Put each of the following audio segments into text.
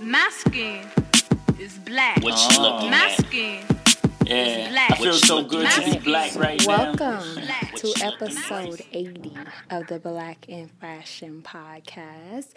My skin is black. What you looking My at? skin Yeah, black. I feel so good to be Black. right now. Welcome to episode 80 of the Black in Fashion podcast.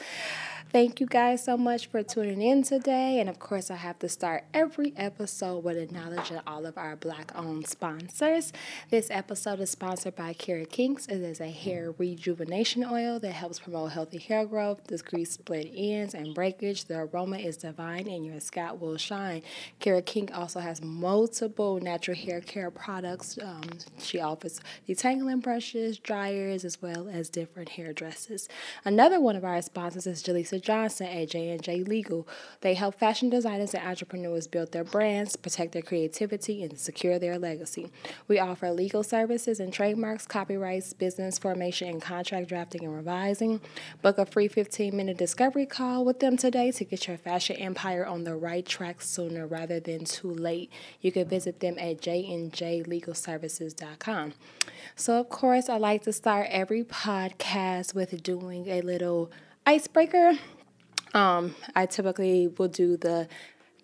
Thank you guys so much for tuning in today. And of course, I have to start every episode with acknowledging all of our black owned sponsors. This episode is sponsored by Kirah Kinks. It is a hair rejuvenation oil that helps promote healthy hair growth, decrease split ends and breakage. The aroma is divine and your scalp will shine. Kara King also has multiple natural hair care products. Um, she offers detangling brushes, dryers, as well as different hair dresses. Another one of our sponsors is Jaleesa Johnson at J&J Legal. They help fashion designers and entrepreneurs build their brands, protect their creativity, and secure their legacy. We offer legal services and trademarks, copyrights, business formation, and contract drafting and revising. Book a free 15-minute discovery call with them today to get your fashion empire on the right track sooner rather than too late. You can visit them at jnjlegalservices.com. So, of course, I like to start every podcast with doing a little icebreaker. Um, I typically will do the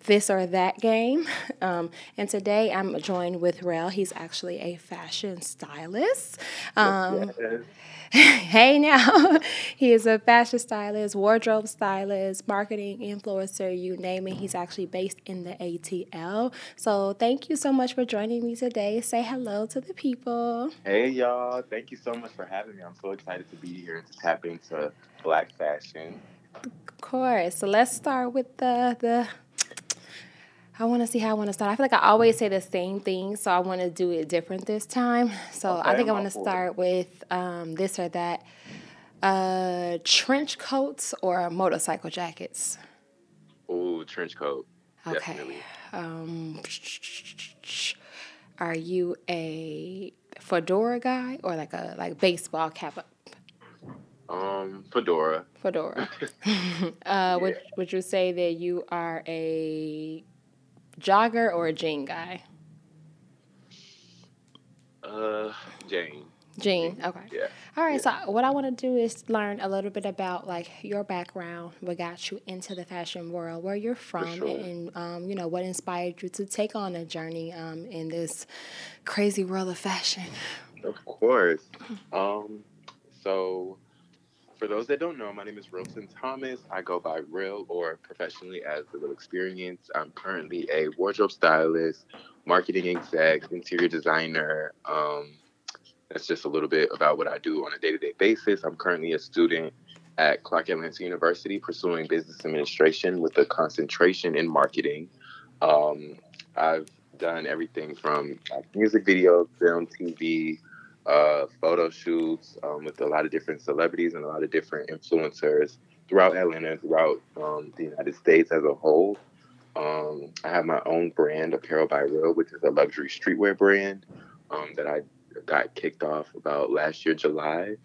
this or that game. Um, and today I'm joined with Ryl. He's actually a fashion stylist. Um, hey now, he is a fashion stylist, wardrobe stylist, marketing influencer, you name it. He's actually based in the ATL. So thank you so much for joining me today. Say hello to the people. Hey y'all, thank you so much for having me. I'm so excited to be here and to tap into black fashion. Of course. So let's start with the the. I want to see how I want to start. I feel like I always say the same thing, so I want to do it different this time. So I think I want to all for it. start with um, this or that. Uh, trench coats or motorcycle jackets. Ooh, trench coat. Okay. Definitely. Um, are you a fedora guy or like a like baseball cap Um, fedora. fedora? uh, would would you say that you are a jogger or a jean guy? Uh, Jane. Jean. Okay. Yeah. All right. So what I want to do is learn a little bit about like your background, what got you into the fashion world, where you're from, sure. and um, you know what inspired you to take on a journey um, in this crazy world of fashion. Of course. Um, so for those that don't know, my name is Rylton Thomas. I go by Ryl or professionally as the Ryl Experience. I'm currently a wardrobe stylist, marketing exec, interior designer. Um, that's just a little bit about what I do on a day-to-day basis. I'm currently a student at Clark Atlanta University pursuing business administration with a concentration in marketing. Um, I've done everything from music videos, film, TV, uh, photo shoots um, with a lot of different celebrities and a lot of different influencers throughout Atlanta and throughout um, the United States as a whole. Um, I have my own brand, Apparel by Ryl, which is a luxury streetwear brand um, that I got kicked off about last year, July.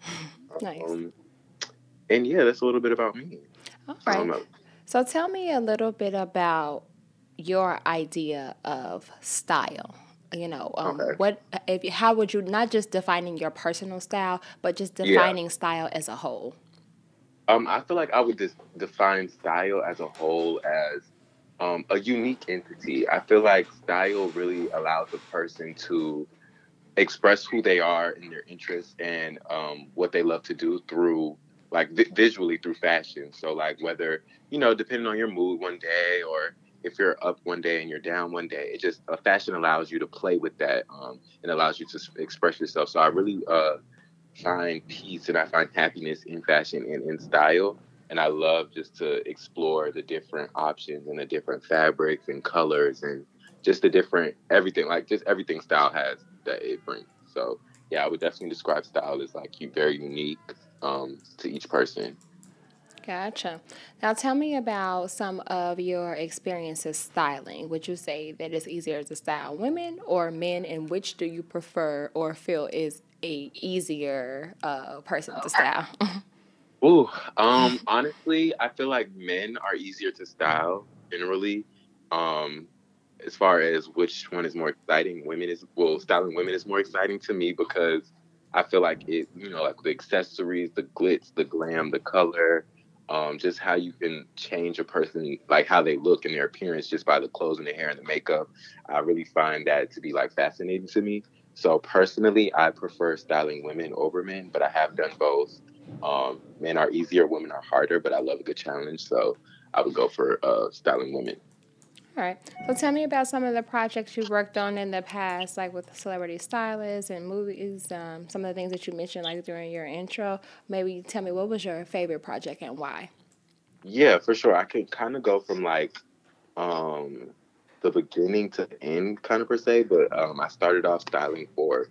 Nice. Um, and yeah, that's a little bit about me. All right. So tell me a little bit about your idea of style. You know, um, Okay. what if how would you not just defining your personal style, but just Yeah. defining style as a whole? Um, I feel like I would just define style as a whole as um, a unique entity. I feel like style really allows a person to express who they are and their interests and um, what they love to do through like vi- visually through fashion. So like whether you know depending on your mood one day or if you're up one day and you're down one day, it just uh, fashion allows you to play with that um, and allows you to express yourself. So I really uh, find peace and I find happiness in fashion and in style. And I love just to explore the different options and the different fabrics and colors and just the different everything, like just everything style has that it brings. So yeah, I would definitely describe style as like you very unique um, to each person. Gotcha. Now tell me about some of your experiences styling. Would you say that it's easier to style women or men, and which do you prefer or feel is a easier uh, person to style? Ooh, um, honestly, I feel like men are easier to style generally. Um, as far as which one is more exciting, women is well, styling women is more exciting to me because I feel like it, you know, like the accessories, the glitz, the glam, the color, um, just how you can change a person, like how they look and their appearance just by the clothes and the hair and the makeup. I really find that to be like fascinating to me. So personally, I prefer styling women over men, but I have done both. Um, men are easier, women are harder, but I love a good challenge. So I would go for uh, styling women. All right. So tell me about some of the projects you've worked on in the past, like with celebrity stylists and movies. Um, some of the things that you mentioned, like during your intro. Maybe tell me what was your favorite project and why. Yeah, for sure. I could kind of go from like um, the beginning to end, kind of per se. But um, I started off styling for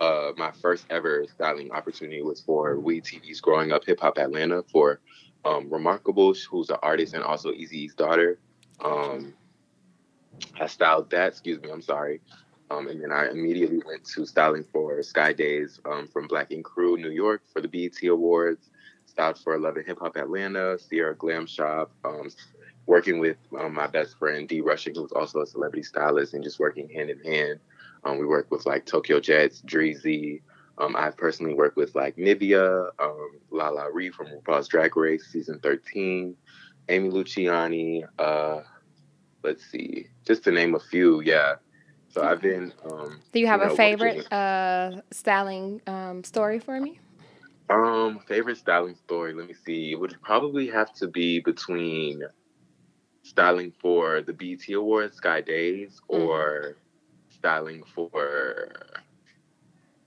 uh, my first ever styling opportunity was for We TV's Growing Up Hip Hop Atlanta for um, Remarkable, who's an artist and also Eazy-E's daughter. Um, I styled that. Excuse me. I'm sorry. Um, and then I immediately went to styling for Sky Days um, from Black Ink Crew, New York, for the BET Awards. Styled for Love and Hip Hop Atlanta, Sierra Glam Shop. Um, working with um, my best friend D Rushing, who's also a celebrity stylist, and just working hand in hand. Um, we work with like Tokyo Jetz, Dreezy. Um, I've personally worked with like Nivea, LaLa Ri from RuPaul's Drag Race season 13, Amy Luciani. Uh, let's see, just to name a few. Yeah. So I've been. Um, Do you have you a favorite uh, styling um, story for me? Um, favorite styling story. Let me see. It would probably have to be between styling for the BET Awards, Sky Days, or styling for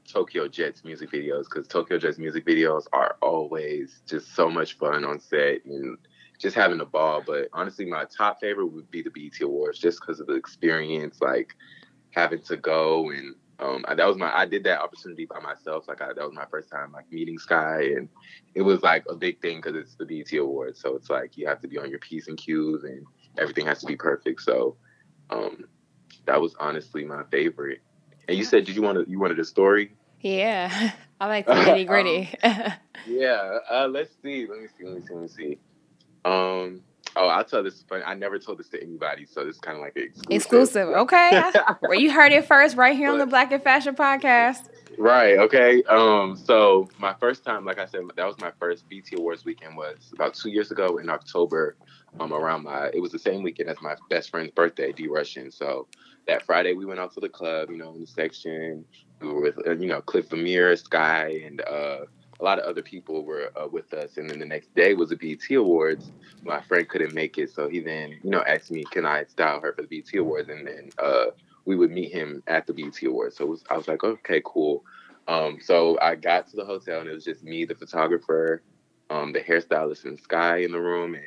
Tokyo Jetz's music videos. Because Tokyo Jetz's music videos are always just so much fun on set and just having a ball. But honestly, my top favorite would be the BET Awards, just because of the experience, like having to go and um, I, that was my I did that opportunity by myself. Like I, that was my first time like meeting Sky, and it was like a big thing because it's the BET Awards. So it's like you have to be on your p's and q's, and everything has to be perfect. So um, that was honestly my favorite. And you said, did you want to you wanted a story? Yeah, I like the nitty gritty. Yeah. Uh, let's see. Let me see. Let me see. Let me see. Um. Oh, I'll tell this. Funny. I never told this to anybody, so this is kind of like an exclusive. Exclusive, okay? Well, you heard it first right here on the Black and Fashion podcast. Right. Okay. Um. So my first time, like I said, that was my first BET Awards weekend. Was about two years ago in October. Um. Around my, it was the same weekend as my best friend's birthday, D. Rushing. So that Friday we went out to the club. You know, in the section, we were with uh, you know Cliff Amir, Sky, and uh, a lot of other people were uh, with us. And then the next day was the BET Awards. My friend couldn't make it, so he then you know asked me, can I style her for the BET Awards? And then uh, we would meet him at the BET Awards. So was, I was like, okay, cool. Um, so I got to the hotel and it was just me, the photographer, um, the hairstylist, and Sky in the room, and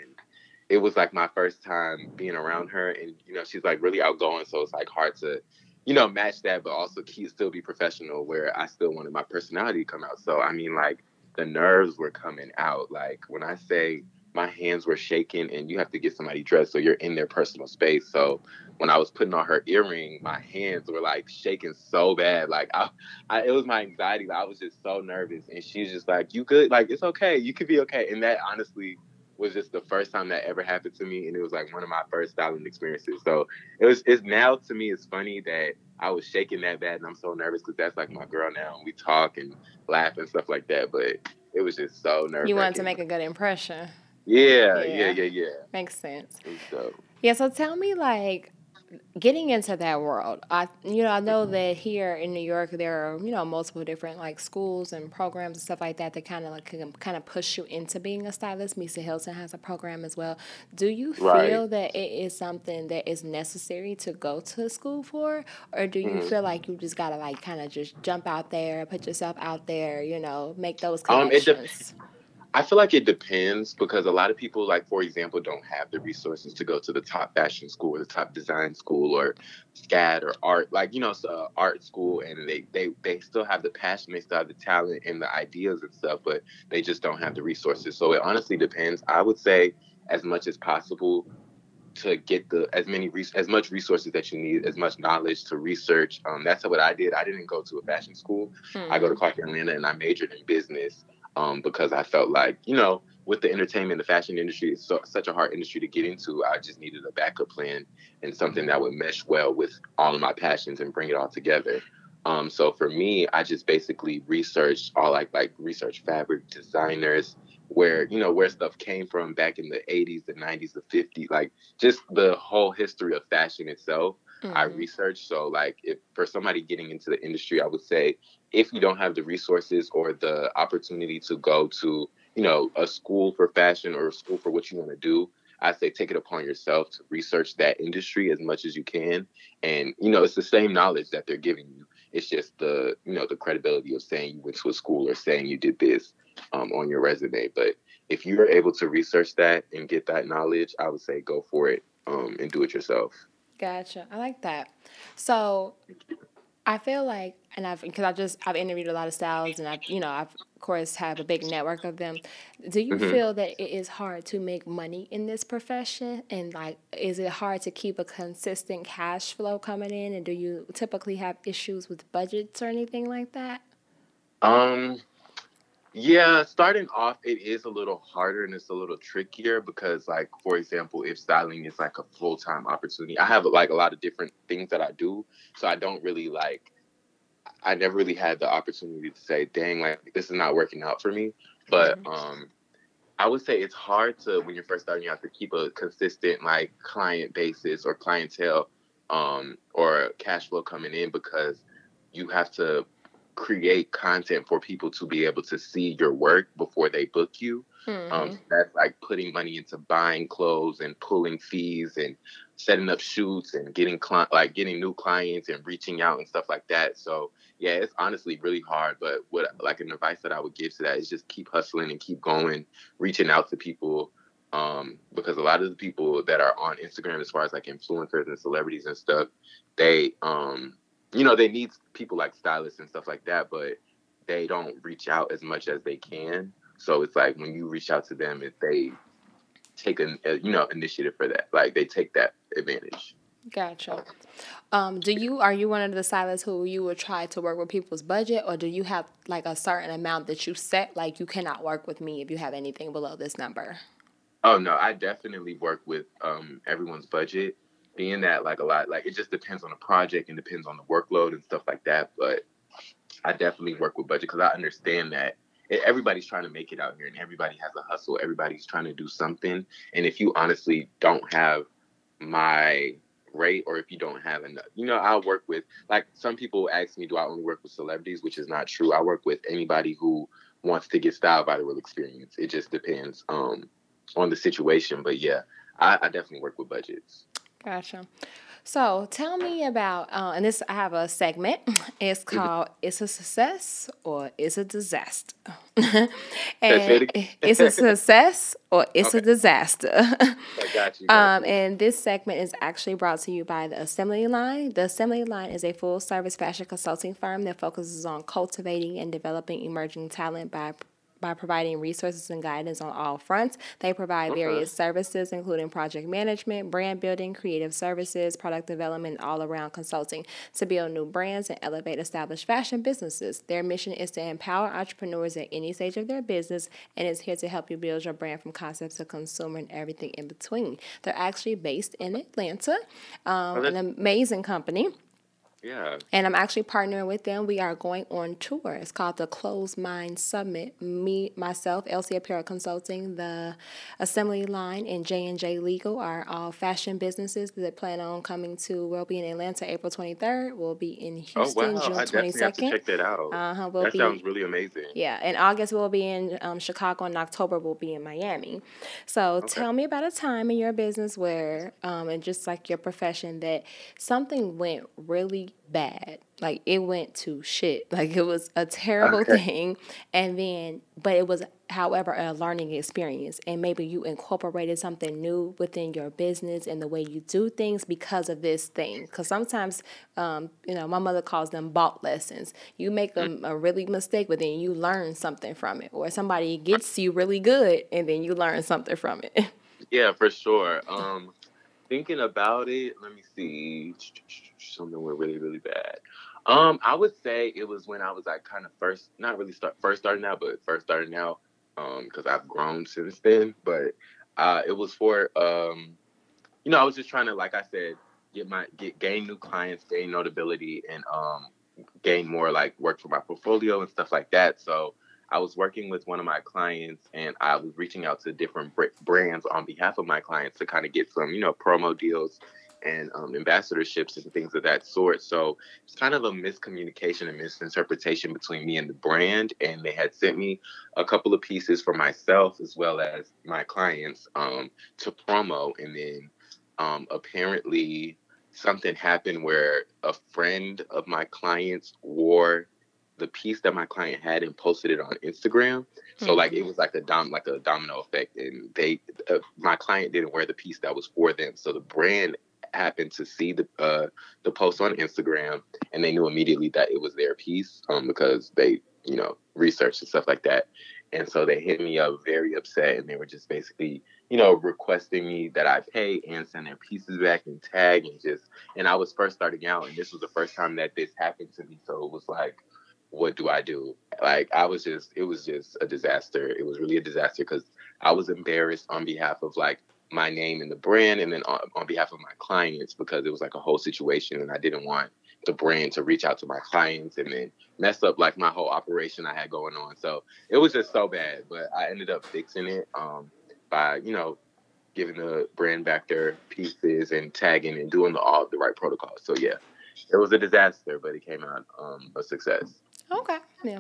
it was like my first time being around her. And you know, she's like really outgoing, so it's like hard to, you know, match that, but also keep still be professional. Where I still wanted my personality to come out. So I mean, like the nerves were coming out. Like when I say my hands were shaking, and you have to get somebody dressed, so you're in their personal space. So when I was putting on her earring, my hands were like shaking so bad. Like I, I it was my anxiety. I was just so nervous, and she's just like, "You good? Like it's okay. You could be okay." And that honestly was just the first time that ever happened to me, and it was like one of my first styling experiences. So it was. It's now to me, it's funny that I was shaking that bad, and I'm so nervous because that's like my girl now, and we talk and laugh and stuff like that. But it was just so nervous. You wanted to make a good impression. Yeah, Yeah. yeah, yeah, yeah. Makes sense. Dope. Yeah, so tell me like getting into that world. I you know, I know that here in New York there are, you know, multiple different like schools and programs and stuff like that that kind of like can kind of push you into being a stylist. Misa Hylton has a program as well. Do you Right. feel that it is something that is necessary to go to school for or do you Mhm. feel like you just got to like kind of just jump out there, put yourself out there, you know, make those Um, connections? I feel like it depends because a lot of people, like for example, don't have the resources to go to the top fashion school or the top design school or SCAD or art, like you know, uh, art school, and they they they still have the passion, they still have the talent and the ideas and stuff, but they just don't have the resources. So it honestly depends. I would say as much as possible to get the as many res- as much resources that you need, as much knowledge to research. Um, that's what I did. I didn't go to a fashion school. I go to Clark Atlanta and I majored in business um, because I felt like, you know, with the entertainment, the fashion industry, it's so, such a hard industry to get into. I just needed a backup plan and something that would mesh well with all of my passions and bring it all together. Um, so for me, I just basically researched all like like research fabric designers, where you know where stuff came from back in the 80s, the 90s, the 50s, like just the whole history of fashion itself. Mm-hmm. I researched. So like if for somebody getting into the industry, I would say if you don't have the resources or the opportunity to go to, you know, a school for fashion or a school for what you want to do, I say take it upon yourself to research that industry as much as you can. And, you know, it's the same knowledge that they're giving you. It's just the, you know, the credibility of saying you went to a school or saying you did this um, on your resume. But if you're able to research that and get that knowledge, I would say go for it um, and do it yourself. Gotcha. I like that. So I feel like, and I've because I've just I've interviewed a lot of styles, and I've you know I've of course have a big network of them. Do you mm-hmm. feel that it is hard to make money in this profession, and like is it hard to keep a consistent cash flow coming in, and do you typically have issues with budgets or anything like that? Um, yeah, starting off, it is a little harder and it's a little trickier because, like, for example, if styling is like a full time opportunity, I have like a lot of different things that I do. So I don't really like, I never really had the opportunity to say, dang, like, this is not working out for me. But mm-hmm. um, I would say it's hard to, when you're first starting, you have to keep a consistent, like, client basis or clientele um, or cash flow coming in because you have to create content for people to be able to see your work before they book you. Um, mm-hmm. Um, that's like putting money into buying clothes and pulling fees and setting up shoots and getting cli- like getting new clients and reaching out and stuff like that. So yeah, it's honestly really hard. But what like an advice that I would give to that is just keep hustling and keep going, reaching out to people. Um, because a lot of the people that are on Instagram, as far as like influencers and celebrities and stuff, they um you know, they need people like stylists and stuff like that, but they don't reach out as much as they can. So it's like when you reach out to them, if they take an a, you know initiative for that, like they take that advantage. Gotcha. Um, do you are you one of the stylists who you would try to work with people's budget, or do you have like a certain amount that you set? Like you cannot work with me if you have anything below this number. Oh no, I definitely work with um, everyone's budget being that like a lot like it just depends on the project and depends on the workload and stuff like that but i definitely work with budget because i understand that everybody's trying to make it out here and everybody has a hustle everybody's trying to do something and if you honestly don't have my rate or if you don't have enough you know i'll work with like some people ask me do i only work with celebrities? which is not true i work with anybody who wants to get styled by the Ryl experience it just depends um on the situation but yeah I, I definitely work with budgets Gotcha. So tell me about, uh, and this I have a segment. It's mm-hmm. called "It's a Success or It's a Disaster," and it's a success or it's okay. a disaster. I got you. Got um, and this segment is actually brought to you by the Assembly Line. The Assembly Line is a full-service fashion consulting firm that focuses on cultivating and developing emerging talent by by providing resources and guidance on all fronts. They provide okay. various services, including project management, brand building, creative services, product development, all around consulting to build new brands and elevate established fashion businesses. Their mission is to empower entrepreneurs at any stage of their business and is here to help you build your brand from concept to consumer and everything in between. They're actually based in Atlanta, um, an amazing company. Yeah. And I'm actually partnering with them. We are going on tour. It's called the Closed Mind Summit. Me, myself, Elsie Apparel Consulting, the Assembly Line, and J and J Legal are all fashion businesses that plan on coming to. We'll be in Atlanta April 23rd. We'll be in Houston oh, wow. June I 22nd. Have to check that out. Uh-huh. We'll that be, sounds really amazing. Yeah. In August we'll be in um, Chicago. In October we'll be in Miami. So okay. tell me about a time in your business where, um, and just like your profession, that something went really bad. Like it went to shit. Like it was a terrible okay. thing. And then, but it was, however, a learning experience. And maybe you incorporated something new within your business and the way you do things because of this thing. Because sometimes, um, you know, my mother calls them bought lessons. You make a, a really mistake, but then you learn something from it. Or somebody gets you really good and then you learn something from it. Yeah, for sure. Um, thinking about it, let me see. Something went really, really bad. Um, I would say it was when I was like kind of first, not really start first starting out, but first starting out. Um, because I've grown since then. But uh, it was for um, you know, I was just trying to, like I said, get my get gain new clients, gain notability, and um, gain more like work for my portfolio and stuff like that. So I was working with one of my clients and I was reaching out to different br- brands on behalf of my clients to kind of get some, you know, promo deals and um, ambassadorships and things of that sort. So it's kind of a miscommunication and misinterpretation between me and the brand. And they had sent me a couple of pieces for myself as well as my clients um, to promo. And then um, apparently something happened where a friend of my clients wore the piece that my client had and posted it on Instagram. So mm-hmm. like it was like a dom like a domino effect, and they uh, my client didn't wear the piece that was for them. So the brand happened to see the uh, the post on Instagram, and they knew immediately that it was their piece um, because they you know researched and stuff like that. And so they hit me up very upset, and they were just basically you know, requesting me that I pay and send their pieces back and tag and just and I was first starting out and this was the first time that this happened to me. So it was like, what do I do? Like I was just it was just a disaster. It was really a disaster because I was embarrassed on behalf of like my name and the brand and then on, on behalf of my clients because it was like a whole situation and I didn't want the brand to reach out to my clients and then mess up like my whole operation I had going on. So it was just so bad, but I ended up fixing it. Um, by you know giving the brand back their pieces and tagging and doing the, all the right protocols. So yeah, it was a disaster, but it came out um, a success. Okay, yeah.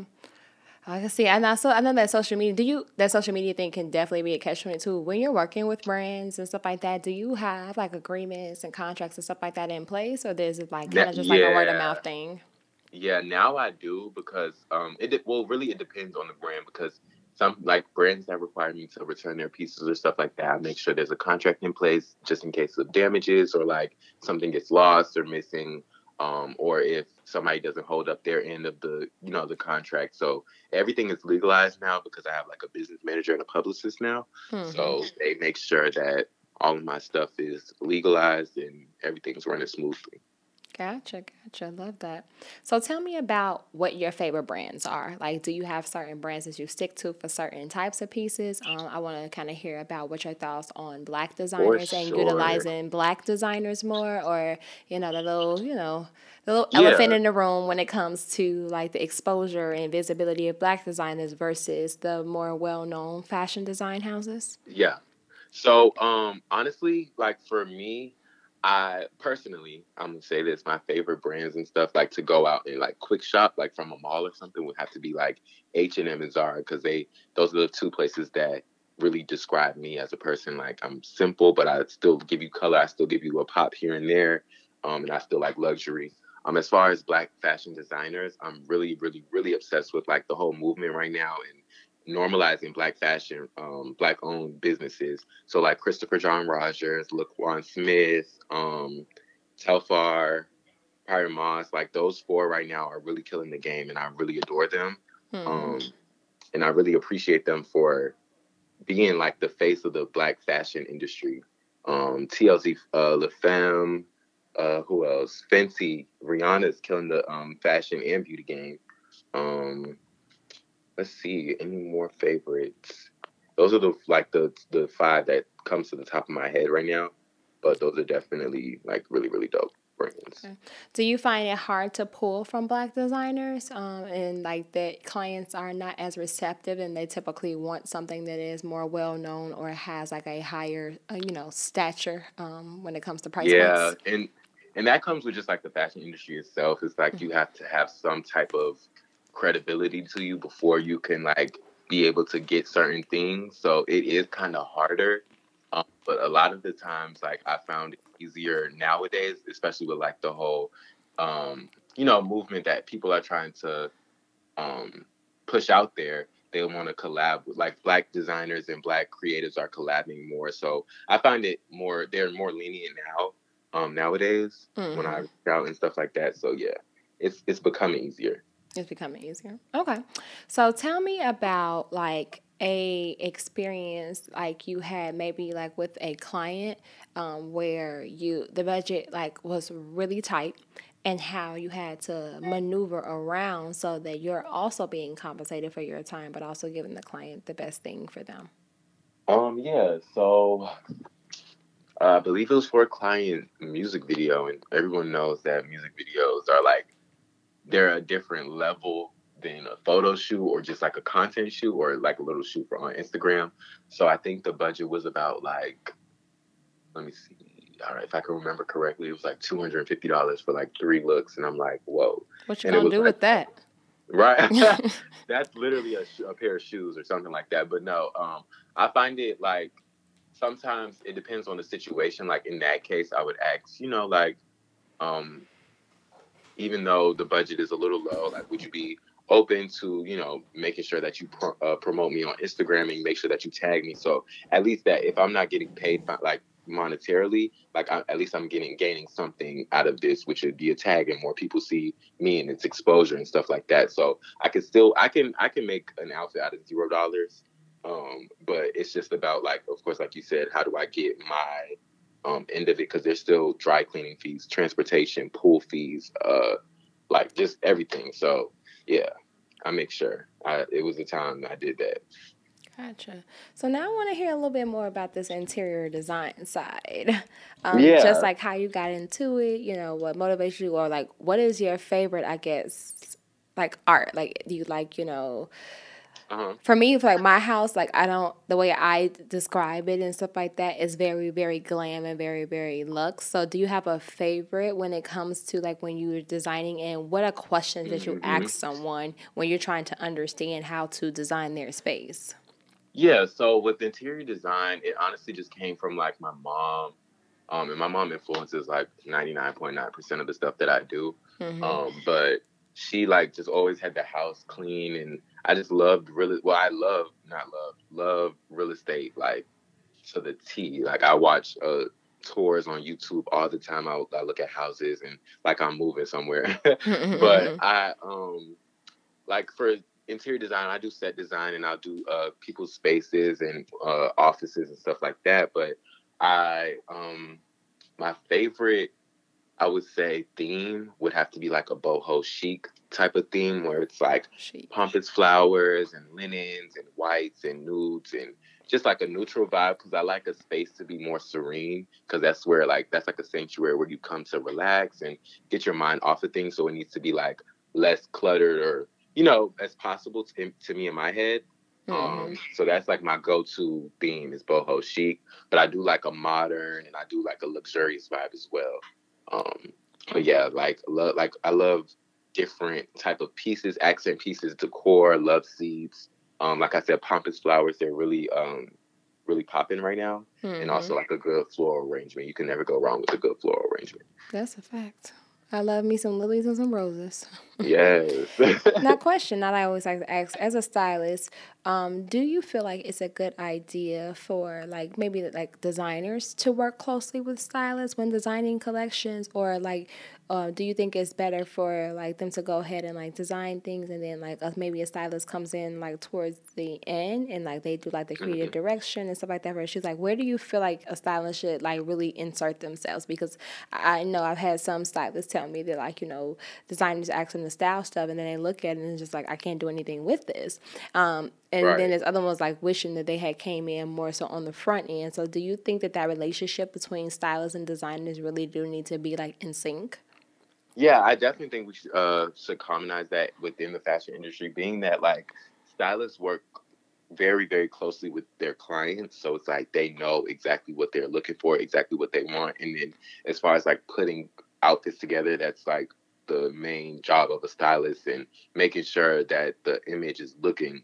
I see. And also, I know that social media. Do you that social media thing can definitely be a catch twenty two when you're working with brands and stuff like that. Do you have like agreements and contracts and stuff like that in place, or is it like kind of just yeah. like a word of mouth thing? Yeah, now I do because um, it well really it depends on the brand because some like brands that require me to return their pieces or stuff like that. I make sure there's a contract in place just in case of damages or like something gets lost or missing, um, or if somebody doesn't hold up their end of the you know the contract. So everything is legalized now because I have like a business manager and a publicist now. Mm-hmm. So they make sure that all of my stuff is legalized and everything's running smoothly. Gotcha, gotcha. Love that. So tell me about what your favorite brands are. Like, do you have certain brands that you stick to for certain types of pieces? Um, I want to kind of hear about what your thoughts on black designers and utilizing black designers more, or you know, the little, you know, the little yeah. elephant in the room when it comes to like the exposure and visibility of black designers versus the more well-known fashion design houses. Yeah. So, um, honestly, like for me, I personally, I'm gonna say this: my favorite brands and stuff, like to go out and like quick shop, like from a mall or something, would have to be like H and M and Zara, because they those are the two places that really describe me as a person. Like I'm simple, but I still give you color. I still give you a pop here and there, um, and I still like luxury. Um, as far as black fashion designers, I'm really, really, really obsessed with like the whole movement right now and normalizing black fashion, um, black owned businesses. So like Christopher John Rogers, Laquan Smith, um, Telfar, Pyer Moss, like those four right now are really killing the game and I really adore them. Hmm. Um, and I really appreciate them for being like the face of the black fashion industry. Um, TLC uh, La Femme, uh, who else? Fenty, Rihanna's killing the um, fashion and beauty game. Um, let's see any more favorites. Those are the like the the five that comes to the top of my head right now. But those are definitely like really really dope brands. Okay. Do you find it hard to pull from black designers, um, and like that clients are not as receptive, and they typically want something that is more well known or has like a higher, uh, you know, stature um, when it comes to price. Yeah, points? and and that comes with just like the fashion industry itself. It's like mm-hmm. you have to have some type of credibility to you before you can like be able to get certain things. So it is kind of harder. Um, but a lot of the times, like I found it easier nowadays, especially with like the whole, um, you know, movement that people are trying to um, push out there. They want to collab with like black designers and black creatives are collabing more. So I find it more, they're more lenient now um, nowadays mm-hmm. when I mm-hmm. reach out and stuff like that. So yeah, it's it's becoming easier. It's becoming easier. Okay. So tell me about like a experience like you had maybe like with a client um, where you the budget like was really tight and how you had to maneuver around so that you're also being compensated for your time but also giving the client the best thing for them um yeah so i believe it was for a client music video and everyone knows that music videos are like they're a different level than a photo shoot or just like a content shoot or like a little shoot for on Instagram. So I think the budget was about like, let me see. All right, if I can remember correctly, it was like two hundred and fifty dollars for like three looks, and I'm like, whoa. What you And gonna do like- with that? Right. That's literally a, sh- a pair of shoes or something like that. But no, um, I find it like sometimes it depends on the situation. Like in that case, I would ask, you know, like, um, even though the budget is a little low, like, would you be open to, you know, making sure that you uh, promote me on Instagram and make sure that you tag me? So at least that if I'm not getting paid, by, like monetarily, like I, at least I'm getting gaining something out of this, which would be a tag and more people see me and its exposure and stuff like that. So I can still I can I can make an outfit out of zero dollars. Um, but it's just about like of course like you said, how do I get my um end of it because there's still dry cleaning fees, transportation, pool fees, uh like just everything. So yeah, I make sure. I it was the time I did that. Gotcha. So now I want to hear a little bit more about this interior design side. Um, Yeah. Just like how you got into it, you know, what motivates you, or like what is your favorite, I guess, like art? Like, do you like, you know, Uh-huh. for me, for like my house, like I don't, the way I describe it and stuff like that is very, very glam and very, very luxe. So do you have a favorite when it comes to like when you're designing and what are questions that you Mhm. ask someone when you're trying to understand how to design their space? Yeah, so with interior design, it honestly just came from like my mom. Um, and my mom influences like 99.9% of the stuff that I do. Mhm. Um, but she like just always had the house clean and I just loved real well, I love not love, love real estate like to the T. Like I watch uh tours on YouTube all the time. I, I look at houses and like I'm moving somewhere. but I um like for interior design, I do set design and I'll do uh people's spaces and uh offices and stuff like that. But I um my favorite I would say theme would have to be like a boho chic type of theme where it's like Chic. pampas flowers and linens and whites and nudes and just like a neutral vibe because I like a space to be more serene because that's where like that's like a sanctuary where you come to relax and get your mind off of things. So it needs to be like less cluttered or you know as possible to, to me in my head. Mhm. Um, so that's like my go-to theme is boho chic, but I do like a modern and I do like a luxurious vibe as well. Um, but yeah, like love, like I love different type of pieces, accent pieces, decor, love seeds. Um, like I said, pampas flowers, they're really, um, really popping right now. And Mhm. also like a good floral arrangement. You can never go wrong with a good floral arrangement. That's a fact. I love me some lilies and some roses. Yes. now, question that I always like to ask as a stylist, um, do you feel like it's a good idea for like maybe like designers to work closely with stylists when designing collections, or like, uh, do you think it's better for like them to go ahead and like design things and then like uh, maybe a stylist comes in like towards the end and like they do like the creative direction and stuff like that? Where she's like, where do you feel like a stylist should like really insert themselves? Because I I know I've had some stylists tell me that like you know designers ask them to style stuff and then they look at it and it's just like I can't do anything with this. Um, and Right. then there's other ones like wishing that they had came in more so on the front end. So do you think that that relationship between stylists and designers really do need to be like in sync? Yeah, I definitely think we should, uh, should commonize that within the fashion industry, being that like stylists work very, very closely with their clients. So it's like they know exactly what they're looking for, exactly what they want. And then as far as like putting outfits together, that's like the main job of a stylist and making sure that the image is looking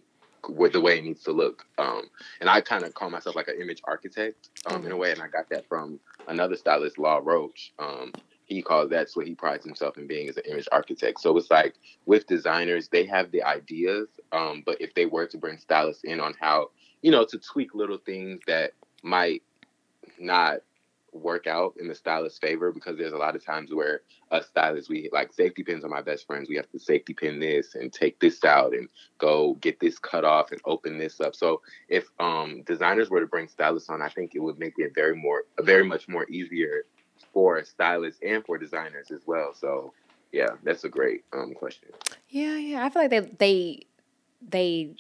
with the way it needs to look. Um, and I kind of call myself like an image architect um, in a way, and I got that from another stylist, Law Roach. Um, he calls that's what he prides himself in being as an image architect. So it's like with designers, they have the ideas, um, but if they were to bring stylists in on how, you know, to tweak little things that might not work out in the stylist's favor, because there's a lot of times where a stylist, we like safety pins are my best friends. We have to safety pin this and take this out and go get this cut off and open this up. So if um, designers were to bring stylists on, I think it would make it very more, very much more easier for stylists and for designers as well. So yeah, that's a great um, question. Yeah, yeah. I feel like they they they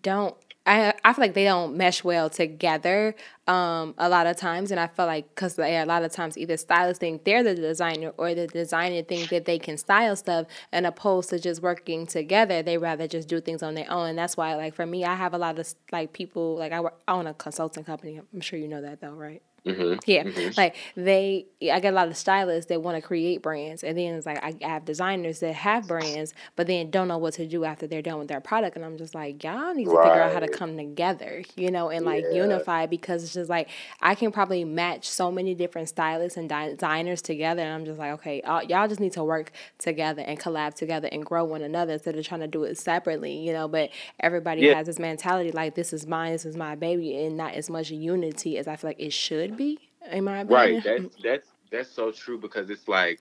don't. I I feel like they don't mesh well together um, a lot of times, and I feel like because a lot of times either stylists think they're the designer or the designer think that they can style stuff, and opposed to just working together, they rather just do things on their own. And that's why, like for me, I have a lot of like people like I, work, I own a consulting company. I'm sure you know that though, right? Mm-hmm. Yeah, Mhm. like they, I get a lot of stylists that want to create brands, and then it's like I have designers that have brands, but then don't know what to do after they're done with their product, and I'm just like, y'all need to figure out how to come together, you know, and like Yeah. unify because it's just like I can probably match so many different stylists and designers together, and I'm just like, okay, all, y'all just need to work together and collab together and grow one another instead of trying to do it separately, you know. But everybody Yeah. has this mentality like this is mine, this is my baby, and not as much unity as I feel like it should be. In my opinion, Right. That's that's that's so true because it's like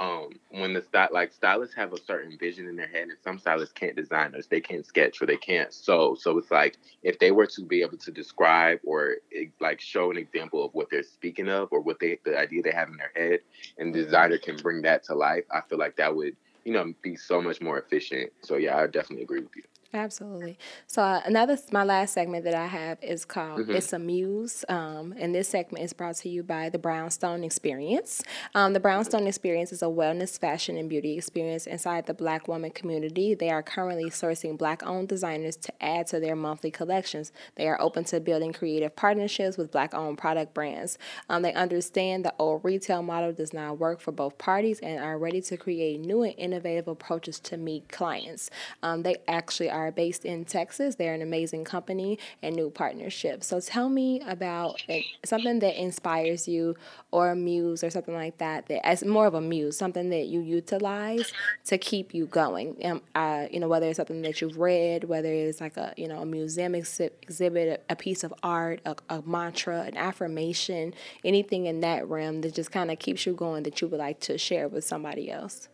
um when the style like stylists have a certain vision in their head and some stylists can't design this, they can't sketch or they can't sew. So it's like if they were to be able to describe or like show an example of what they're speaking of or what they the idea they have in their head and the designer can bring that to life, I feel like that would, you know, be so much more efficient. So yeah, I definitely agree with you. Absolutely. So uh, another, my last segment that I have is called Mhm. "It's a Muse," um, and this segment is brought to you by the Brownstone Experience. Um, the Brownstone Experience is a wellness, fashion, and beauty experience inside the Black woman community. They are currently sourcing Black-owned designers to add to their monthly collections. They are open to building creative partnerships with Black-owned product brands. Um, they understand the old retail model does not work for both parties and are ready to create new and innovative approaches to meet clients. Um, they actually are based in Texas. They're an amazing company and new partnership. So tell me about something that inspires you or a muse or something like that, that as more of a muse, something that you utilize to keep you going. Um, uh, you know, whether it's something that you've read, whether it's like a, you know, a museum exhi- exhibit, a, a piece of art, a, a mantra, an affirmation, anything in that realm that just kind of keeps you going that you would like to share with somebody else.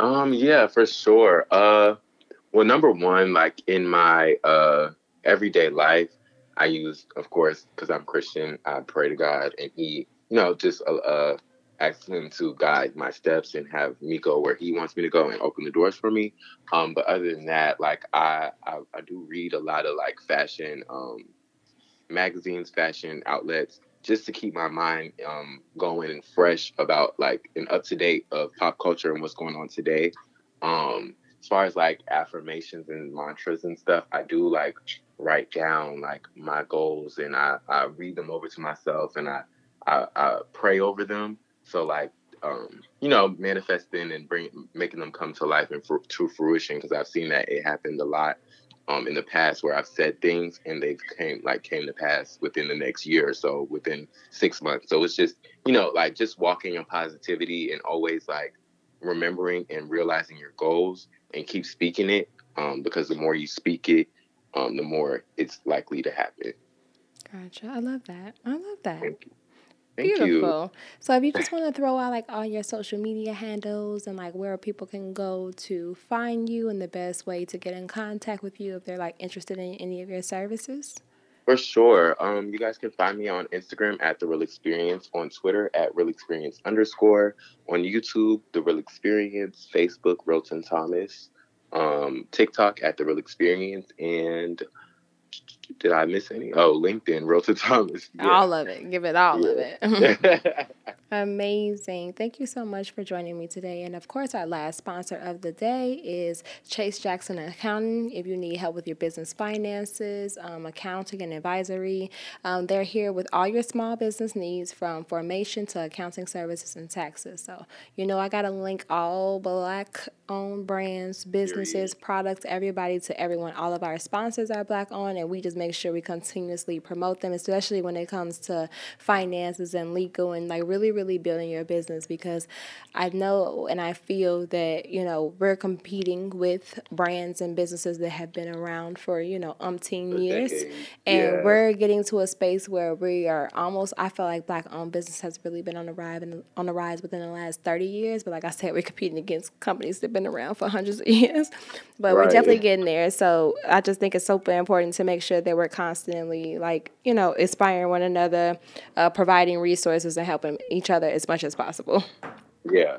Um, yeah, for sure. Uh, well, number one, like in my uh everyday life, I use, of course, because I'm Christian, I pray to God, and He, you know, just uh, uh ask Him to guide my steps and have me go where He wants me to go and open the doors for me. Um, but other than that, like I, I, I do read a lot of like fashion um magazines, fashion outlets, just to keep my mind um, going and fresh about like and up to date of pop culture and what's going on today. Um, as far as like affirmations and mantras and stuff, I do like write down like my goals and I, I read them over to myself and I, I, I pray over them. So like um, you know, manifesting and bring making them come to life and fru- to fruition because I've seen that it happened a lot um, in the past where I've said things and they've came like came to pass within the next year or so, within six months. So it's just you know like just walking in positivity and always like remembering and realizing your goals and keep speaking it um, because the more you speak it, um, the more it's likely to happen. Gotcha. I love that. I love that. Thank you. Thank you. Beautiful. So if you just want to throw out like all your social media handles and like where people can go to find you and the best way to get in contact with you if they're like interested in any of your services. For sure. Um, you guys can find me on Instagram at the Ryl Experience, on Twitter at Ryl Experience underscore, on YouTube, the Ryl Experience, Facebook, Rylton Thomas, um, TikTok at the Ryl Experience, and did I miss any? Oh, LinkedIn, Rylton Thomas. All of it. Give it all of it. Amazing. Thank you so much for joining me today. And of course, our last sponsor of the day is Chase Jackson Accounting. If you need help with your business finances, um, accounting, and advisory, um, they're here with all your small business needs from formation to accounting services and taxes. So, you know, I got to link all black owned brands, businesses, products, everybody to everyone. All of our sponsors are black owned, and we just make sure we continuously promote them, especially when it comes to finances and legal and like really, really building your business because I know and I feel that, you know, we're competing with brands and businesses that have been around for, you know, umpteen years. And Yeah. we're getting to a space where we are almost I feel like black owned business has really been on the rise and on the rise within the last thirty years. But like I said, we're competing against companies that have been around for hundreds of years. But we're definitely getting there. So I just think it's super important to make sure that we're constantly like, you know, inspiring one another, uh, providing resources and helping each other as much as possible. yeah.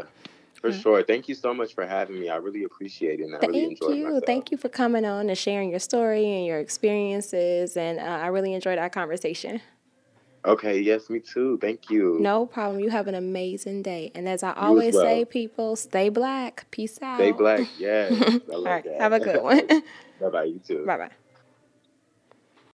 For sure. Thank you so much for having me. I really appreciate it. And I really Thank enjoyed you. myself. Thank you for coming on and sharing your story and your experiences. And uh, I really enjoyed our conversation. Okay, yes, me too. Thank you. No problem. You have an amazing day. And as I as always well. say, people, stay black. Peace out. Stay black. Yes. I All right. that. Have a good one. bye bye, you too. bye bye.